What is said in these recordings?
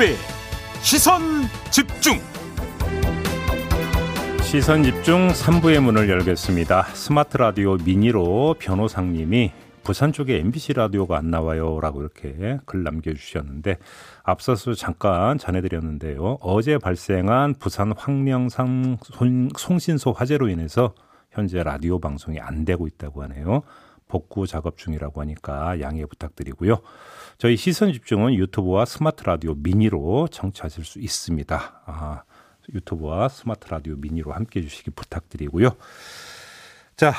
김종배 시선 집중 시선 집중 3부의 문을 열겠습니다. 스마트 라디오 미니로 변호사님이 부산 쪽에 MBC 라디오가 안 나와요라고 이렇게 글 남겨주셨는데 앞서서 잠깐 전해드렸는데요. 어제 발생한 부산 황령산 송신소 화재로 인해서 현재 라디오 방송이 안 되고 있다고 하네요. 복구 작업 중이라고 하니까 양해 부탁드리고요. 저희 시선 집중은 유튜브와 스마트 라디오 미니로 청취하실 수 있습니다. 아, 유튜브와 스마트 라디오 미니로 함께 해주시기 부탁드리고요. 자,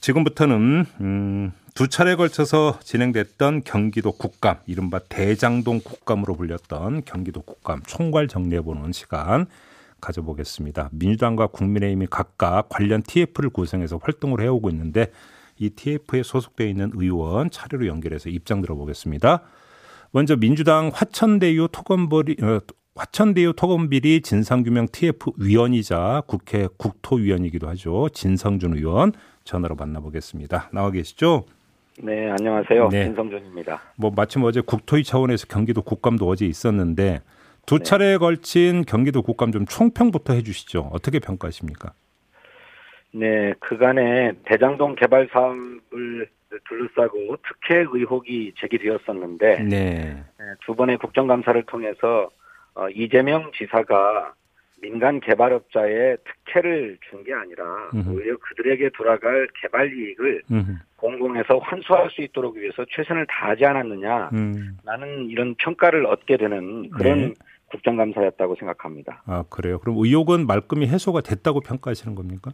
지금부터는 음, 두 차례 걸쳐서 진행됐던 경기도 국감, 이른바 대장동 국감으로 불렸던 경기도 국감 총괄 정리해보는 시간 가져보겠습니다. 민주당과 국민의힘이 각각 관련 TF를 구성해서 활동을 해오고 있는데 이 TF에 소속되어 있는 의원 차례로 연결해서 입장 들어보겠습니다. 먼저 민주당 화천대유 토건벌이 어, 화천대유 토건비리 진상규명 TF 위원이자 국회 국토위원이기도 하죠. 진성준 의원 전화로 만나보겠습니다. 나와 계시죠? 네, 안녕하세요. 네. 진성준입니다. 뭐 마침 어제 국토위 차원에서 경기도 국감도 어제 있었는데 두 네. 차례에 네. 걸친 경기도 국감 좀 총평부터 해주시죠. 어떻게 평가하십니까? 네, 그간에 대장동 개발 사업을 둘러싸고 특혜 의혹이 제기되었었는데 네. 네. 두 번의 국정감사를 통해서 어, 이재명 지사가 민간 개발업자의 특혜를 준 게 아니라 음흠. 오히려 그들에게 돌아갈 개발 이익을 음흠. 공공에서 환수할 수 있도록 위해서 최선을 다하지 않았느냐 음. 나는 이런 평가를 얻게 되는 그런 네. 국정감사였다고 생각합니다. 아 그래요? 그럼 의혹은 말끔히 해소가 됐다고 평가하시는 겁니까?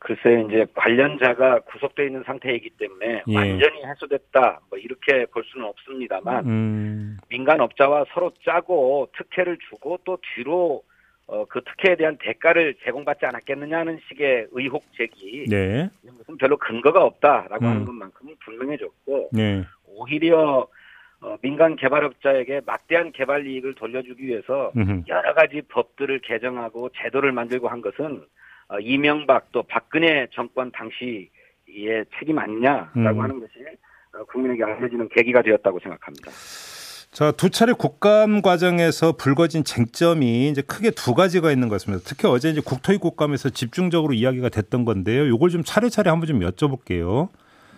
글쎄 이제 관련자가 구속돼 있는 상태이기 때문에 예. 완전히 해소됐다 뭐 이렇게 볼 수는 없습니다만 음. 민간 업자와 서로 짜고 특혜를 주고 또 뒤로 어, 그 특혜에 대한 대가를 제공받지 않았겠느냐는 식의 의혹 제기 네. 것은 별로 근거가 없다라고 음. 하는 것만큼은 분명해졌고 네. 오히려 어, 민간 개발업자에게 막대한 개발 이익을 돌려주기 위해서 음흠. 여러 가지 법들을 개정하고 제도를 만들고 한 것은 어, 이명박 또 박근혜 정권 당시의 책임 아니냐라고 음. 하는 것이 어, 국민에게 알려지는 계기가 되었다고 생각합니다. 자, 두 차례 국감 과정에서 불거진 쟁점이 이제 크게 두 가지가 있는 것 같습니다. 특히 어제 이제 국토위 국감에서 집중적으로 이야기가 됐던 건데요. 요걸 좀 차례차례 한번 좀 여쭤볼게요.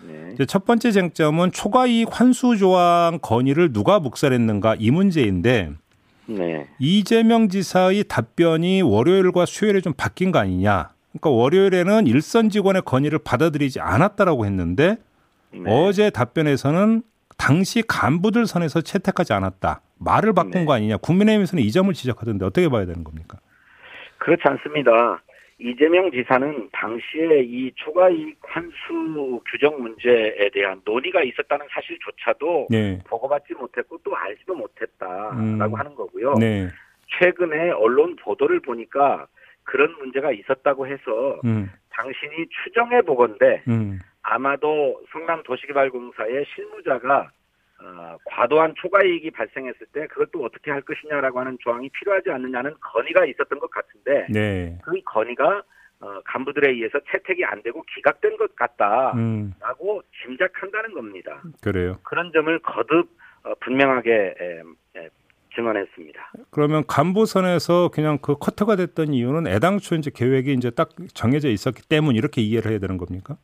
네. 첫 번째 쟁점은 초과이익 환수 조항 건의를 누가 묵살했는가 이 문제인데 네. 이재명 지사의 답변이 월요일과 수요일에 좀 바뀐 거 아니냐. 그러니까 월요일에는 일선 직원의 건의를 받아들이지 않았다라고 했는데 네. 어제 답변에서는 당시 간부들 선에서 채택하지 않았다. 말을 바꾼 네. 거 아니냐. 국민의힘에서는 이 점을 지적하던데 어떻게 봐야 되는 겁니까? 그렇지 않습니다. 이재명 지사는 당시에 이 초과이익 환수 규정 문제에 대한 논의가 있었다는 사실조차도 네. 보고받지 못했고 또 알지도 못했다라고 음. 하는 거고요. 네. 최근에 언론 보도를 보니까 그런 문제가 있었다고 해서 음. 당신이 추정해 보건데 음. 아마도 성남도시개발공사의 실무자가 어, 과도한 초과이익이 발생했을 때 그걸 또 어떻게 할 것이냐라고 하는 조항이 필요하지 않느냐는 건의가 있었던 것 같은데 네. 그 건의가 어, 간부들에 의해서 채택이 안 되고 기각된 것 같다라고 음. 짐작한다는 겁니다. 그래요. 그런 점을 거듭 어, 분명하게 에, 에, 증언했습니다. 그러면 간부선에서 그냥 그 커트가 됐던 이유는 애당초 이제 계획이 이제 딱 정해져 있었기 때문 이렇게 이해를 해야 되는 겁니까?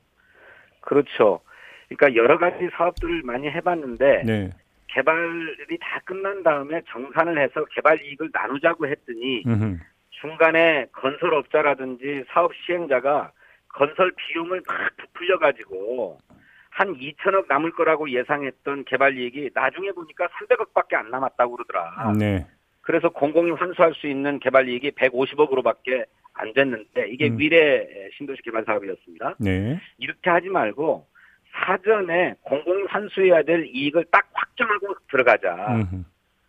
그렇죠. 그러니까 여러 가지 사업들을 많이 해봤는데 네. 개발이 다 끝난 다음에 정산을 해서 개발 이익을 나누자고 했더니 음흠. 중간에 건설업자라든지 사업 시행자가 건설 비용을 막 부풀려 가지고 한 2천억 남을 거라고 예상했던 개발 이익이 나중에 보니까 300억밖에 안 남았다고 그러더라. 네. 그래서 공공이 환수할 수 있는 개발 이익이 150억으로밖에 안 됐는데 이게 음. 미래 신도시 개발 사업이었습니다. 네. 이렇게 하지 말고 사전에 공공이 환수해야 될 이익을 딱 확정하고 들어가자.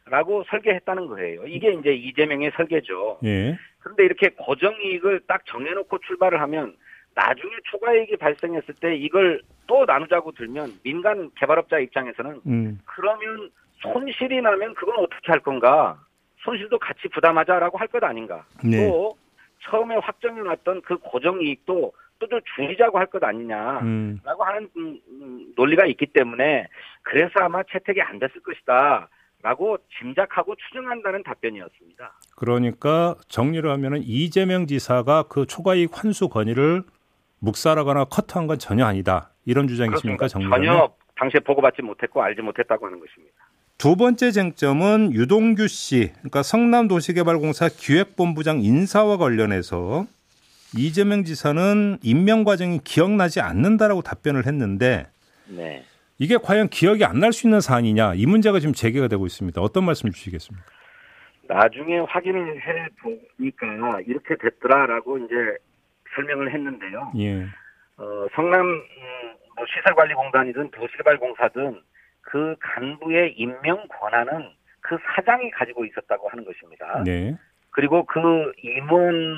라고 설계했다는 거예요. 이게 이제 이재명의 설계죠. 예. 그런데 이렇게 고정 이익을 딱 정해놓고 출발을 하면 나중에 초과이익이 발생했을 때 이걸 또 나누자고 들면 민간 개발업자 입장에서는 음. 그러면 손실이 나면 그건 어떻게 할 건가? 손실도 같이 부담하자라고 할 것 아닌가? 네. 또 처음에 확정해 놨던 그 고정 이익도 또좀 줄이자고 할 것 아니냐라고 음. 하는 음, 음, 논리가 있기 때문에 그래서 아마 채택이 안 됐을 것이다. 라고 짐작하고 추정한다는 답변이었습니다. 그러니까 정리를 하면은 이재명 지사가 그 초과이익 환수 건의를 묵살하거나 커트한 건 전혀 아니다. 이런 주장이십니까? 정리하면? 전혀 당시에 보고받지 못했고 알지 못했다고 하는 것입니다. 두 번째 쟁점은 유동규 씨, 그러니까 성남도시개발공사 기획본부장 인사와 관련해서 이재명 지사는 임명 과정이 기억나지 않는다라고 답변을 했는데 네. 이게 과연 기억이 안 날 수 있는 사안이냐 이 문제가 지금 제기가 되고 있습니다. 어떤 말씀 주시겠습니까? 나중에 확인을 해 보니까 이렇게 됐더라라고 이제 설명을 했는데요. 예. 어, 성남 음, 뭐 시설관리공단이든 도시개발공사든 그 간부의 임명 권한은 그 사장이 가지고 있었다고 하는 것입니다. 네. 그리고 그 임원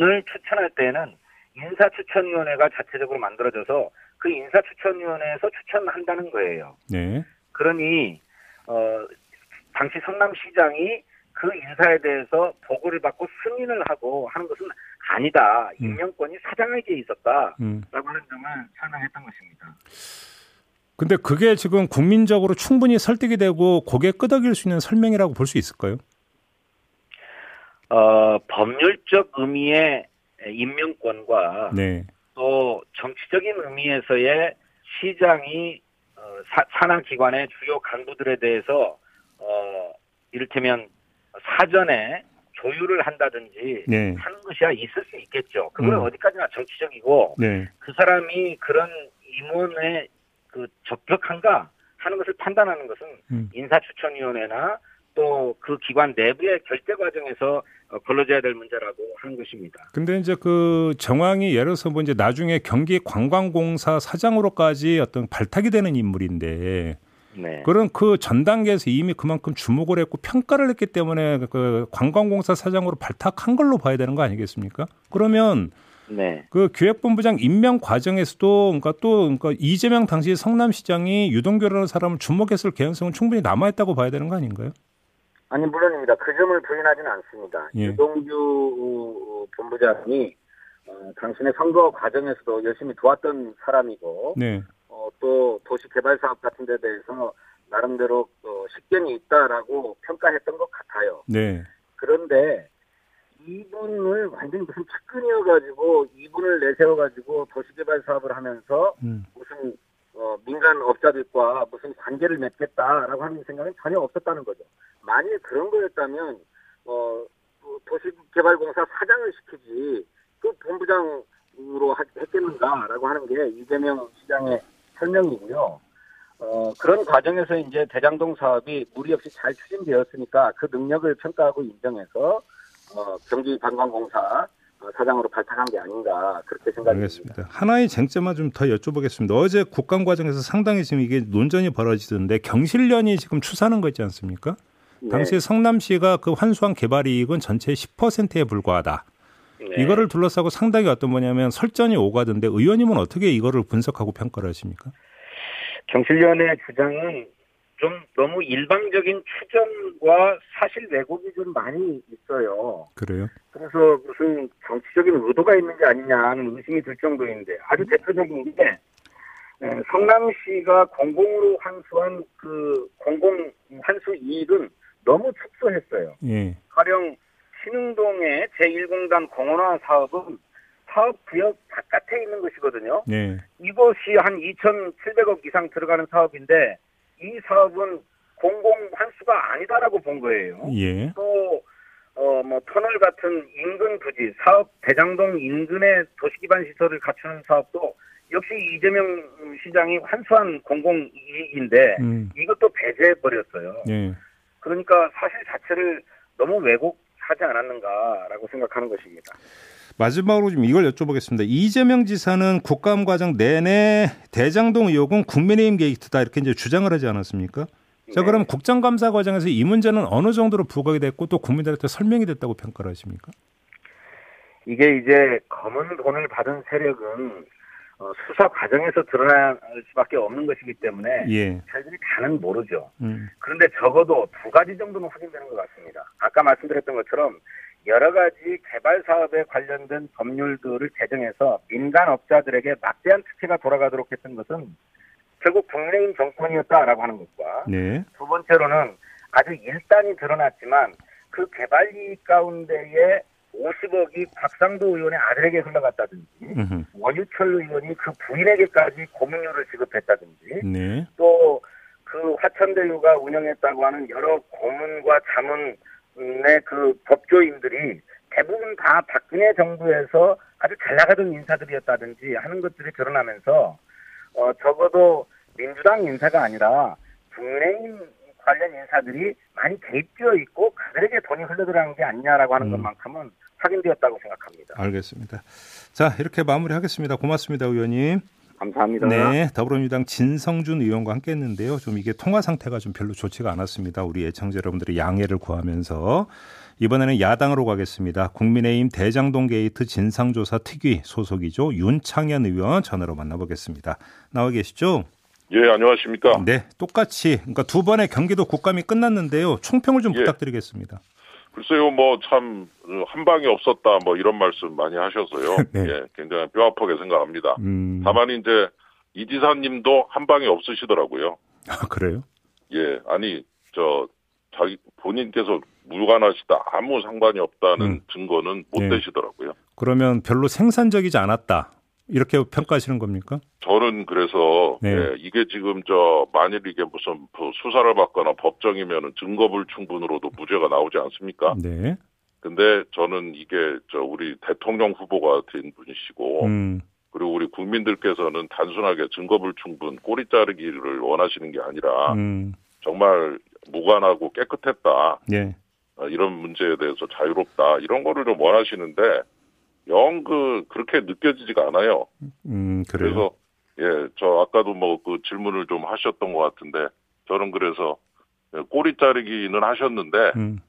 을 추천할 때는 인사추천위원회가 자체적으로 만들어져서 그 인사추천위원회에서 추천한다는 거예요. 네. 그러니 어 당시 성남시장이 그 인사에 대해서 보고를 받고 승인을 하고 하는 것은 아니다. 음. 임명권이 사장에게 있었다라고 음. 하는 점을 설명했던 것입니다. 근데 그게 지금 국민적으로 충분히 설득이 되고 고개 끄덕일 수 있는 설명이라고 볼 수 있을까요? 어, 법률적 의미의 임명권과 네. 또 정치적인 의미에서의 시장이 어, 사, 산하기관의 주요 간부들에 대해서 어, 이를테면 사전에 조율을 한다든지 네. 하는 것이야 있을 수 있겠죠. 그거는 음. 어디까지나 정치적이고 네. 그 사람이 그런 임원에 그 적격한가 하는 것을 판단하는 것은 음. 인사추천위원회나 또 그 기관 내부의 결제 과정에서 어, 걸러져야 될 문제라고 하는 것입니다. 근데 이제 그 정황이 예를 들어서 뭐 이제 나중에 경기 관광공사 사장으로까지 어떤 발탁이 되는 인물인데 네. 그런 그 전 단계에서 이미 그만큼 주목을 했고 평가를 했기 때문에 그 관광공사 사장으로 발탁한 걸로 봐야 되는 거 아니겠습니까? 그러면 네. 그 기획본부장 임명 과정에서도 그러니까 또 그러니까 이재명 당시 성남시장이 유동규라는 사람을 주목했을 개연성은 충분히 남아 있다고 봐야 되는 거 아닌가요? 아니 물론입니다. 그 점을 부인하지는 않습니다. 예. 유동규 본부장이 어, 당신의 선거 과정에서도 열심히 도왔던 사람이고 네. 어, 또 도시 개발 사업 같은 데 대해서 나름대로 어, 식견이 있다라고 평가했던 것 같아요. 네. 그런데 이분을 완전히 무슨 측근이어가지고 이분을 내세워가지고 도시개발 사업을 하면서 음. 무슨 어, 민간 업자들과 무슨 관계를 맺겠다라고 하는 생각은 전혀 없었다는 거죠. 만일 그런 거였다면 어, 그 도시개발공사 사장을 시키지 그 본부장으로 했겠는가라고 하는 게 이재명 시장의 설명이고요. 어, 그런 과정에서 이제 대장동 사업이 무리 없이 잘 추진되었으니까 그 능력을 평가하고 인정해서 어, 경기관광공사 어, 사장으로 발탁한 게 아닌가 그렇게 생각합니다. 니다 하나의 쟁점만 좀 더 여쭤보겠습니다. 어제 국감 과정에서 상당히 지금 이게 논전이 벌어지던데 경실련이 지금 추사하는 거 있지 않습니까? 네. 당시 성남시가 그 환수한 개발 이익은 전체의 10%에 불과하다. 네. 이거를 둘러싸고 상당히 어떤 뭐냐면 설전이 오가던데 의원님은 어떻게 이거를 분석하고 평가를 하십니까? 경실련의 주장은 좀 너무 일방적인 추정과 사실 왜곡이 좀 많이 있어요. 그래요? 그래서 무슨 정치적인 의도가 있는 게 아니냐는 의심이 들 정도인데 아주 대표적인 게 성남시가 공공으로 환수한 그 공공 환수 이익은 너무 축소했어요. 예. 가령 신흥동의 제1공단 공원화 사업은 사업 구역 바깥에 있는 것이거든요. 예. 이것이 한 2,700억 이상 들어가는 사업인데 이 사업은 공공 환수가 아니다라고 본 거예요. 예. 또, 어, 뭐, 터널 같은 인근 부지, 사업 대장동 인근의 도시기반 시설을 갖추는 사업도 역시 이재명 시장이 환수한 공공 이익인데 음. 이것도 배제해 버렸어요. 예. 그러니까 사실 자체를 너무 왜곡하지 않았는가라고 생각하는 것입니다. 마지막으로 좀 이걸 여쭤보겠습니다. 이재명 지사는 국감 과정 내내 대장동 의혹은 국민의힘 게이트다 이렇게 이제 주장을 하지 않았습니까? 자, 네. 그럼 국정감사 과정에서 이 문제는 어느 정도로 부각이 됐고 또 국민들한테 설명이 됐다고 평가를 하십니까? 이게 이제 검은 돈을 받은 세력은 어, 수사 과정에서 드러날 수밖에 없는 것이기 때문에 예. 저희들이 다는 모르죠. 음. 그런데 적어도 두 가지 정도는 확인되는 것 같습니다. 아까 말씀드렸던 것처럼 여러 가지 개발 사업에 관련된 법률들을 제정해서 민간 업자들에게 막대한 특혜가 돌아가도록 했던 것은 결국 국민의힘 정권이었다라고 하는 것과 네. 두 번째로는 아주 일단이 드러났지만 그 개발 이익 가운데에 50억이 곽상도 의원의 아들에게 흘러갔다든지 으흠. 원유철 의원이 그 부인에게까지 고문료를 지급했다든지 네. 또그 화천대유가 운영했다고 하는 여러 고문과 자문의 그 법조인들이 대부분 다 박근혜 정부에서 아주 잘 나가던 인사들이었다든지 하는 것들이 드러나면서 어 적어도 민주당 인사가 아니라 국민의힘 관련 인사들이 많이 개입되어 있고 그들에게 돈이 흘러들어간 게 아니냐라고 하는 음. 것만큼은 확인되었다고 생각합니다. 알겠습니다. 자 이렇게 마무리하겠습니다. 고맙습니다, 의원님. 감사합니다. 네, 더불어민주당 진성준 의원과 함께했는데요. 좀 이게 통화 상태가 좀 별로 좋지가 않았습니다. 우리 애청자 여러분들의 양해를 구하면서 이번에는 야당으로 가겠습니다. 국민의힘 대장동 게이트 진상조사 특위 소속이죠. 윤창현 의원 전화로 만나보겠습니다. 나와 계시죠? 예, 안녕하십니까? 네, 똑같이 그러니까 두 번의 경기도 국감이 끝났는데요. 총평을 좀 예. 부탁드리겠습니다. 글쎄요, 뭐 참 한 방이 없었다, 뭐 이런 말씀 많이 하셔서요. 네. 예, 굉장히 뼈 아프게 생각합니다. 음... 다만 이제 이 지사님도 한 방이 없으시더라고요. 아 그래요? 예, 아니 저 자기 본인께서 무관하시다, 아무 상관이 없다는 음. 증거는 못 네. 되시더라고요. 그러면 별로 생산적이지 않았다. 이렇게 평가하시는 겁니까? 저는 그래서 네. 예, 이게 지금 저 만일 이게 무슨 수사를 받거나 법정이면 증거 불충분으로도 무죄가 나오지 않습니까? 네. 근데 저는 이게 저 우리 대통령 후보가 된 분이시고 음. 그리고 우리 국민들께서는 단순하게 증거 불충분 꼬리 자르기를 원하시는 게 아니라 음. 정말 무관하고 깨끗했다. 예. 어, 이런 문제에 대해서 자유롭다 이런 거를 좀 원하시는데 영 그 그렇게 느껴지지가 않아요. 음, 그래서 예, 저 아까도 뭐 그 질문을 좀 하셨던 것 같은데 저는 그래서 꼬리 자르기는 하셨는데 음.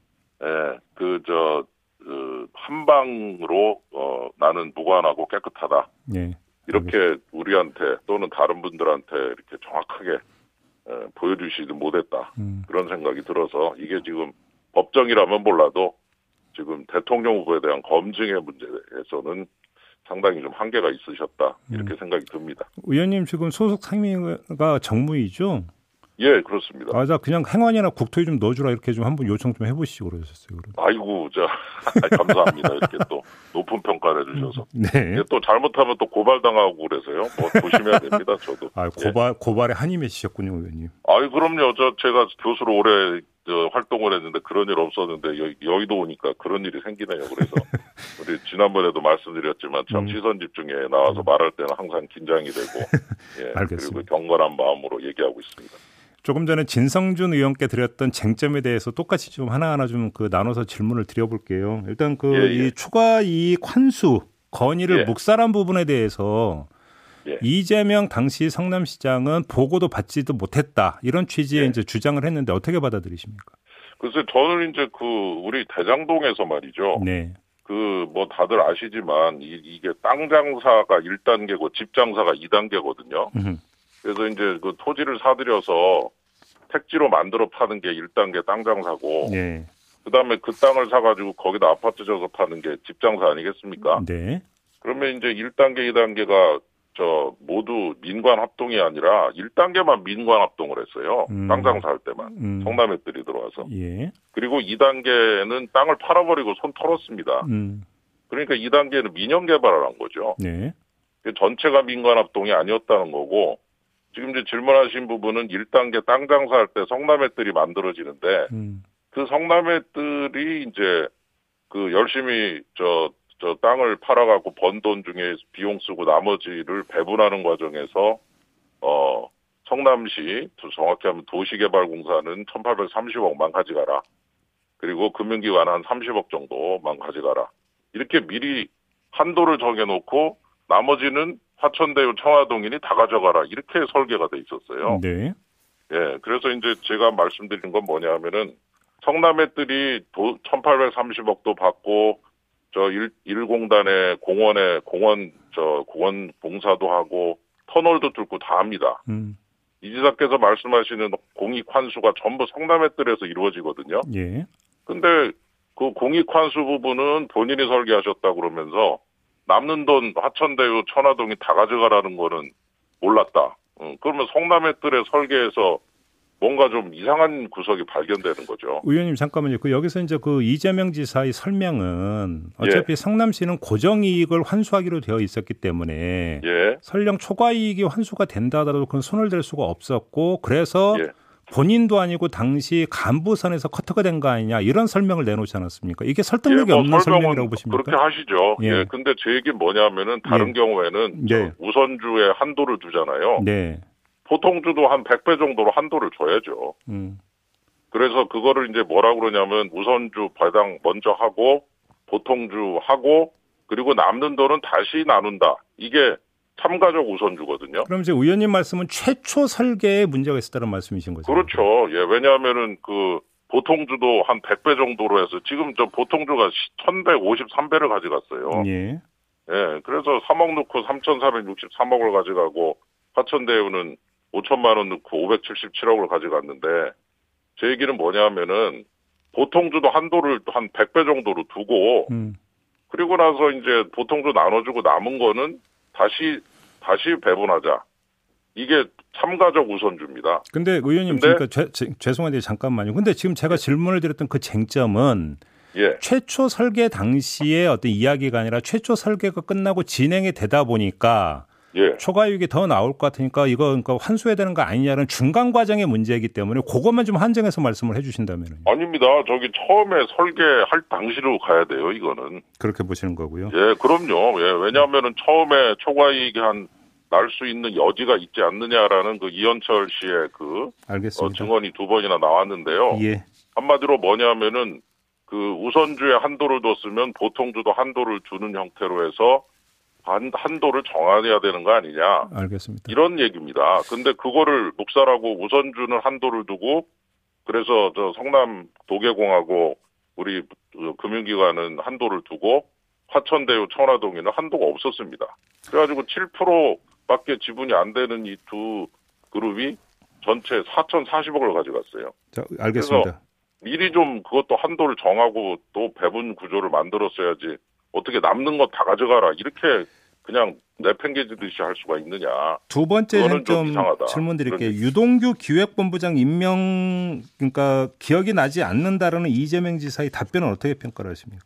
예, 그저 그 한방으로 어 나는 무관하고 깨끗하다. 예. 이렇게 우리한테 또는 다른 분들한테 이렇게 정확하게 에, 보여주시지 못했다. 음. 그런 생각이 들어서 이게 지금 법정이라면 몰라도 지금 대통령 후보에 대한 검증의 문제에서는 상당히 좀 한계가 있으셨다 이렇게 음. 생각이 듭니다. 의원님 지금 소속 상임위가 정무이죠? 예, 그렇습니다. 맞아, 그냥 행안이나 국토에 좀 넣어주라 이렇게 좀 한번 요청 좀 해보시고 그러셨어요. 그럼. 아이고, 저 감사합니다. 이렇게 또 높은 평가를 해주셔서. 네. 또 잘못하면 또 고발당하고 그래서요. 뭐 조심해야 됩니다. 저도. 아, 고발 예. 고발에 한이 맺히셨군요, 의원님. 아이 그럼요. 저 제가 교수로 오래 저 활동을 했는데 그런 일 없었는데 여, 여의도 오니까 그런 일이 생기네요. 그래서 우리 지난번에도 말씀드렸지만 참 음. 시선 집중에 나와서 음. 말할 때는 항상 긴장이 되고 예, 알겠습니다. 그리고 경건한 마음으로 얘기하고 있습니다. 조금 전에 진성준 의원께 드렸던 쟁점에 대해서 똑같이 좀 하나하나 좀 그 나눠서 질문을 드려볼게요. 일단 그이 예, 예. 추가 이익 환수 건의를 예. 묵살한 부분에 대해서 예. 이재명 당시 성남시장은 보고도 받지도 못했다 이런 취지의 예. 이제 주장을 했는데 어떻게 받아들이십니까? 글쎄 저는 이제 그 우리 대장동에서 말이죠. 네. 그 뭐 다들 아시지만 이, 게땅 장사가 1단계고 집 장사가 2단계거든요. 그래서 이제 그 토지를 사들여서 택지로 만들어 파는 게 1단계 땅 장사고 네. 그다음에 그 땅을 사가지고 거기다 아파트 져서 파는 게 집 장사 아니겠습니까? 네. 그러면 이제 1단계, 2단계가 저 모두 민관 합동이 아니라 1단계만 민관 합동을 했어요. 음. 땅 장사할 때만 음. 성남애들이 들어와서. 예. 그리고 2단계는 땅을 팔아버리고 손 털었습니다. 음. 그러니까 2단계는 민영 개발을 한 거죠. 네. 전체가 민관 합동이 아니었다는 거고 지금 이제 질문하신 부분은 1단계 땅 장사할 때 성남애들이 만들어지는데 음. 그 성남애들이 이제 그 열심히 저 저 땅을 팔아갖고 번 돈 중에 비용 쓰고 나머지를 배분하는 과정에서 어 성남시 정확히 하면 도시개발공사는 1,830억만 가져가라. 그리고 금융기관 한 30억 정도만 가져가라. 이렇게 미리 한도를 정해놓고 나머지는 화천대유 청화동인이 다 가져가라. 이렇게 설계가 돼 있었어요. 네. 예, 그래서 이제 제가 말씀드린 건 뭐냐 하면은 성남의들이 1,830억도 받고 저 일, 일공단의 공원에 공원 저 공원 봉사도 하고 터널도 뚫고 다 합니다. 음. 이 지사께서 말씀하시는 공익 환수가 전부 성남의뜰에서 이루어지거든요. 예. 근데 그 공익 환수 부분은 본인이 설계하셨다 그러면서 남는 돈 하천대유 천화동이 다 가져가라는 거는 몰랐다. 음, 그러면 성남의뜰에 설계해서 뭔가 좀 이상한 구석이 발견되는 거죠. 의원님 잠깐만요. 그 여기서 이제 그 이재명 지사의 설명은 어차피 예. 성남시는 고정 이익을 환수하기로 되어 있었기 때문에 예. 설령 초과 이익이 환수가 된다 하더라도 그건 손을 댈 수가 없었고 그래서 예. 본인도 아니고 당시 간부선에서 커트가 된 거 아니냐 이런 설명을 내놓지 않았습니까? 이게 설득력이 예, 뭐 없는 설명이라고 보십니까? 그렇게 하시죠. 예. 예. 근데 제 얘기는 뭐냐면은 다른 예. 경우에는 네. 우선주에 한도를 두잖아요. 네. 보통 주도 한 100배 정도로 한도를 줘야죠. 음. 그래서 그거를 이제 뭐라 그러냐면 우선주 배당 먼저 하고 보통주 하고 그리고 남는 돈은 다시 나눈다. 이게 참가적 우선주거든요. 그럼 이제 의원님 말씀은 최초 설계에 문제가 있었다는 말씀이신 거죠? 그렇죠. 예, 왜냐하면은 그 보통주도 한 100배 정도로 해서 지금 저 보통주가 1153배를 가져갔어요. 예. 예, 그래서 3억 넣고 3,463억을 가져가고 화천대유는 5천만 원 넣고 577억을 가져갔는데 제 얘기는 뭐냐면은 보통주도 한도를 한 100배 정도로 두고 음. 그리고 나서 이제 보통주 나눠주고 남은 거는 다시 다시 배분하자. 이게 참가적 우선주입니다. 근데 의원님 근데, 그러니까 죄, 죄, 죄송한데 잠깐만요. 근데 지금 제가 질문을 드렸던 그 쟁점은 예. 최초 설계 당시에 어떤 이야기가 아니라 최초 설계가 끝나고 진행이 되다 보니까 예. 초과이익이 더 나올 것 같으니까 이거 그러니까 환수해야 되는 거 아니냐는 중간 과정의 문제이기 때문에 그것만 좀 한정해서 말씀을 해주신다면 아닙니다. 저기 처음에 설계할 당시로 가야 돼요. 이거는 그렇게 보시는 거고요. 예, 그럼요. 예, 왜냐하면은 처음에 초과이익이 한 날 수 있는 여지가 있지 않느냐라는 그 이현철 씨의 그 어, 증언이 두 번이나 나왔는데요. 예. 한마디로 뭐냐면은 그 우선주에 한도를 뒀으면 보통주도 한도를 주는 형태로 해서 한, 한도를 정해야 되는 거 아니냐. 알겠습니다. 이런 얘기입니다. 근데 그거를 묵살하고 우선 주는 한도를 두고 그래서 저 성남 도계공하고 우리 금융기관은 한도를 두고 화천대유 천화동에는 한도가 없었습니다. 그래가지고 7%밖에 지분이 안 되는 이 두 그룹이 전체 4,040억을 가져갔어요. 자, 알겠습니다. 미리 좀 그것도 한도를 정하고 또 배분 구조를 만들었어야지 어떻게 남는 거 다 가져가라 이렇게 그냥 내팽개치듯이 할 수가 있느냐. 두 번째 쟁점 질문 드릴게요. 유동규 기획본부장 임명 그러니까 기억이 나지 않는다라는 이재명 지사의 답변은 어떻게 평가를 하십니까?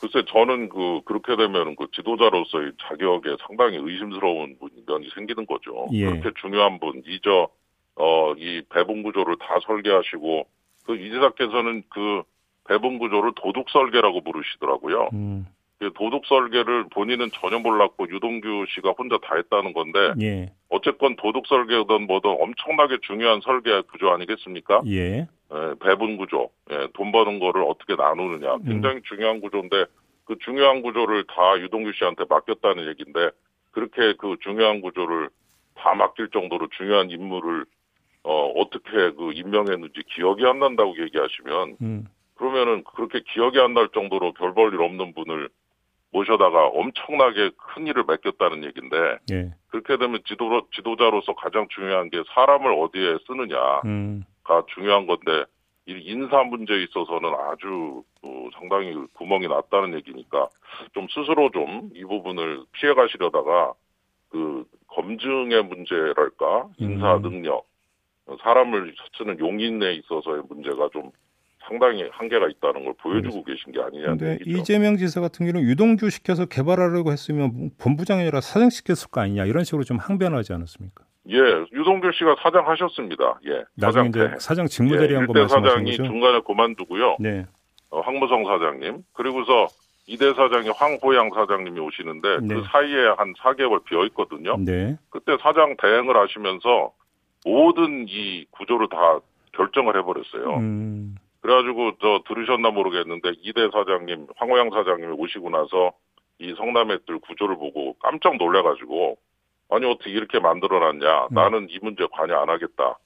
글쎄 저는 그 그렇게 되면 그 지도자로서의 자격에 상당히 의심스러운 면이 생기는 거죠. 예. 그렇게 중요한 분 이저 어 이 배분 구조를 다 설계하시고 그 이지사께서는 그 배분 구조를 도둑 설계라고 부르시더라고요. 음. 그 도둑 설계를 본인은 전혀 몰랐고 유동규 씨가 혼자 다 했다는 건데 예. 어쨌건 도둑 설계든 뭐든 엄청나게 중요한 설계 구조 아니겠습니까? 예. 예 배분 구조, 예, 돈 버는 거를 어떻게 나누느냐 음. 굉장히 음. 중요한 구조인데 그 중요한 구조를 다 유동규 씨한테 맡겼다는 얘기인데 그렇게 그 중요한 구조를 다 맡길 정도로 중요한 인물을 어 어떻게 그 임명했는지 기억이 안 난다고 얘기하시면 음. 그러면은 그렇게 기억이 안 날 정도로 별 볼 일 없는 분을 모셔다가 엄청나게 큰 일을 맡겼다는 얘기인데 예. 그렇게 되면 지도 지도자로서 가장 중요한 게 사람을 어디에 쓰느냐가 음. 중요한 건데 이 인사 문제에 있어서는 아주 어, 상당히 구멍이 났다는 얘기니까 좀 스스로 좀 이 부분을 피해 가시려다가 그 검증의 문제랄까 인사 음. 능력 사람을 쓰는 용인에 있어서의 문제가 좀 상당히 한계가 있다는 걸 보여주고 계신 게 아니냐. 근데 이재명 지사 같은 경우는 유동규 시켜서 개발하려고 했으면 본부장이 아니라 사장 시켰을 거 아니냐 이런 식으로 좀 항변하지 않았습니까? 예, 유동규 씨가 사장 하셨습니다. 예. 나중에 사장, 사장 직무대리한 예, 거 말씀하신 사장이 거죠? 중간에 그만두고요. 네. 어, 황무성 사장님 그리고서 이대 사장이 황호양 사장님이 오시는데 네. 그 사이에 한 4개월 비어 있거든요. 네. 그때 사장 대행을 하시면서 모든 이 구조를 다 결정을 해버렸어요. 음. 그래가지고 저 들으셨나 모르겠는데 이대 사장님, 황호영 사장님이 오시고 나서 이 성남의들 구조를 보고 깜짝 놀래가지고 아니 어떻게 이렇게 만들어놨냐? 음. 나는 이 문제 관여 안 하겠다.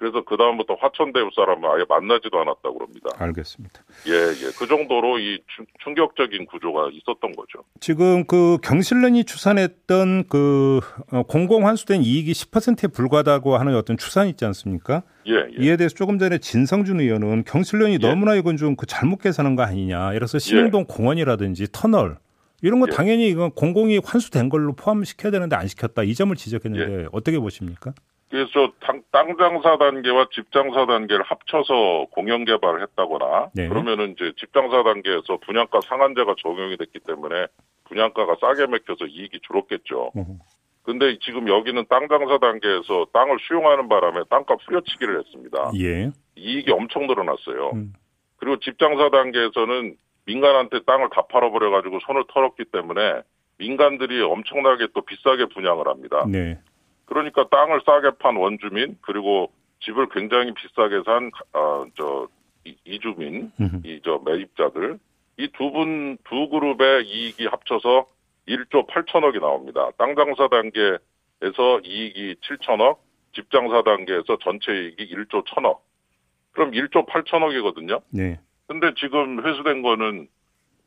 그래서 그 다음부터 화천대유 사람을 아예 만나지도 않았다고 그럽니다. 알겠습니다. 예, 예. 그 정도로 이 충격적인 구조가 있었던 거죠. 지금 그 경실련이 추산했던 그 어, 공공 환수된 이익이 10%에 불과하다고 하는 어떤 추산 있지 않습니까? 예, 예. 이에 대해서 조금 전에 진성준 의원은 경실련이 예. 너무나 이건 좀 그 잘못 계산한 거 아니냐. 이래서 신흥동 예. 공원이라든지 터널 이런 거 예. 당연히 이건 공공이 환수된 걸로 포함시켜야 되는데 안 시켰다. 이 점을 지적했는데 어떻게 보십니까? 그래서 땅 장사 단계와 집 장사 단계를 합쳐서 공영 개발을 했다거나 네. 그러면은 이제 집 장사 단계에서 분양가 상한제가 적용이 됐기 때문에 분양가가 싸게 맥혀서 이익이 줄었겠죠. 근데 지금 여기는 땅 장사 단계에서 땅을 수용하는 바람에 땅값 후려치기를 했습니다. 예. 이익이 엄청 늘어났어요. 음. 그리고 집 장사 단계에서는 민간한테 땅을 다 팔아버려가지고 손을 털었기 때문에 민간들이 엄청나게 또 비싸게 분양을 합니다. 네. 그러니까 땅을 싸게 판 원주민 그리고 집을 굉장히 비싸게 산 어, 저 이주민 이 저 매입자들 이 두 분 두 그룹의 이익이 합쳐서 1조 8천억이 나옵니다. 땅 장사 단계에서 이익이 7천억, 집 장사 단계에서 전체 이익이 1조 1천억. 그럼 1조 8천억이거든요. 네. 근데 지금 회수된 거는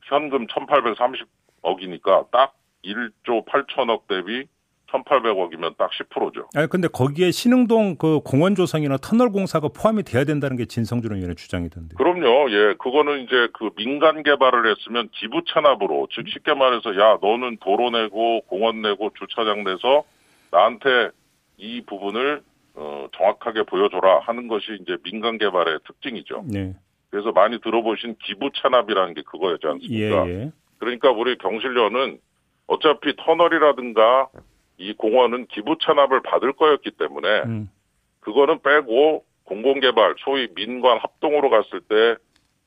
현금 1,830억이니까 딱 1조 8천억 대비 1,800억이면 딱 10%죠. 아니 근데 거기에 신흥동 그 공원 조성이나 터널 공사가 포함이 돼야 된다는 게 진성준 의원의 주장이던데. 그럼요. 예, 그거는 이제 그 민간 개발을 했으면 기부 체납으로 즉 쉽게 말해서 야 너는 도로 내고 공원 내고 주차장 내서 나한테 이 부분을 어, 정확하게 보여줘라 하는 것이 이제 민간 개발의 특징이죠. 네. 그래서 많이 들어보신 기부 체납이라는 게 그거였지 않습니까? 예, 예. 그러니까 우리 경실련은 어차피 터널이라든가 이 공원은 기부 찬압을 받을 거였기 때문에 음. 그거는 빼고 공공개발 소위 민관 합동으로 갔을 때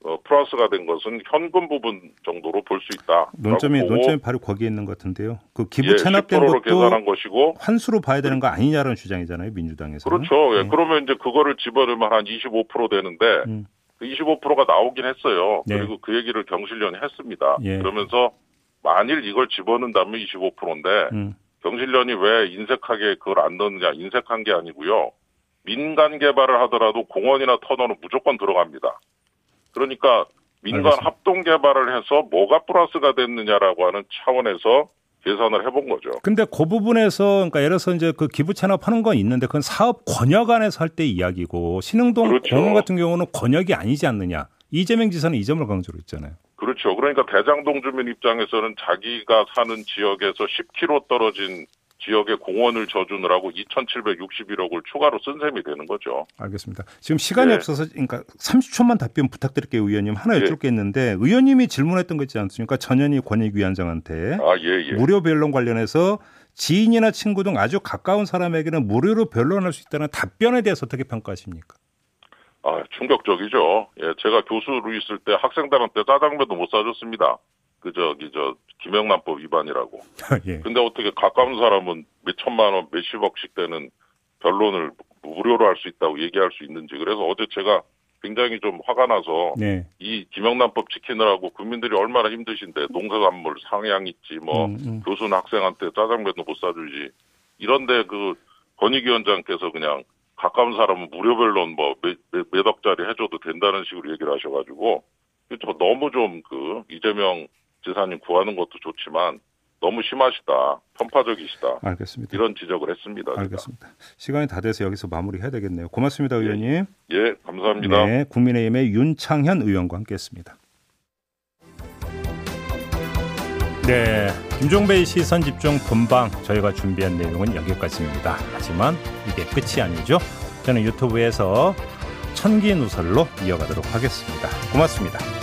어, 플러스가 된 것은 현금 부분 정도로 볼 수 있다. 논점이 논점이 바로 거기에 있는 것 같은데요. 그 기부 예, 찬압된 것도 계산한 것이고 환수로 봐야 되는 거 아니냐는 주장이잖아요, 민주당에서. 그렇죠. 예, 네. 그러면 이제 그거를 집어넣으면 한 25% 되는데 음. 그 25%가 나오긴 했어요. 네. 그리고 그 얘기를 경실련이 했습니다. 예. 그러면서 만일 이걸 집어넣는다면 25%인데 음. 경실련이 왜 인색하게 그걸 안 넣느냐 인색한 게 아니고요. 민간 개발을 하더라도 공원이나 터널은 무조건 들어갑니다. 그러니까 민간 알겠습니다. 합동 개발을 해서 뭐가 플러스가 됐느냐라고 하는 차원에서 계산을 해본 거죠. 근데 그 부분에서 그러니까 예를 들어서 이제 그 기부 찬업하는 건 있는데 그건 사업 권역 안에서 할 때 이야기고 신흥동 그렇죠. 공원 같은 경우는 권역이 아니지 않느냐. 이재명 지사는 이 점을 강조로 했잖아요. 그렇죠. 그러니까 대장동 주민 입장에서는 자기가 사는 지역에서 10km 떨어진 지역에 공원을 져주느라고 2,761억을 추가로 쓴 셈이 되는 거죠. 알겠습니다. 지금 시간이 네. 없어서 그러니까 30초만 답변 부탁드릴게요, 의원님. 하나 네. 여쭐 게 있는데 의원님이 질문했던 거 있지 않습니까? 전현희 권익위원장한테 아, 예, 예. 무료 변론 관련해서 지인이나 친구 등 아주 가까운 사람에게는 무료로 변론할 수 있다는 답변에 대해서 어떻게 평가하십니까? 아, 충격적이죠. 예, 제가 교수로 있을 때 학생들한테 짜장면도 못 사줬습니다. 그 저기 저 김영란법 위반이라고. 예. 근데 어떻게 가까운 사람은 몇 천만 원, 몇십억씩 되는 변론을 무료로 할 수 있다고 얘기할 수 있는지. 그래서 어제 제가 굉장히 좀 화가 나서 네. 이 김영란법 지키느라고 국민들이 얼마나 힘드신데 농사산물 상향 있지 뭐 음, 음. 교수는 학생한테 짜장면도 못 사주지 이런데 그 권익위원장께서 그냥 가까운 사람은 무료 변론 뭐 몇, 억짜리 해줘도 된다는 식으로 얘기를 하셔가지고 너무 좀 그 이재명 지사님 구하는 것도 좋지만 너무 심하시다, 편파적이시다. 알겠습니다. 이런 지적을 했습니다. 알겠습니다. 제가. 시간이 다 돼서 여기서 마무리해야 되겠네요. 고맙습니다, 의원님. 예, 예 감사합니다. 네, 국민의힘의 윤창현 의원과 함께했습니다. 네, 김종배의 시선 집중 본방 저희가 준비한 내용은 여기까지입니다. 하지만 이게 끝이 아니죠. 저는 유튜브에서 천기 누설로 이어가도록 하겠습니다. 고맙습니다.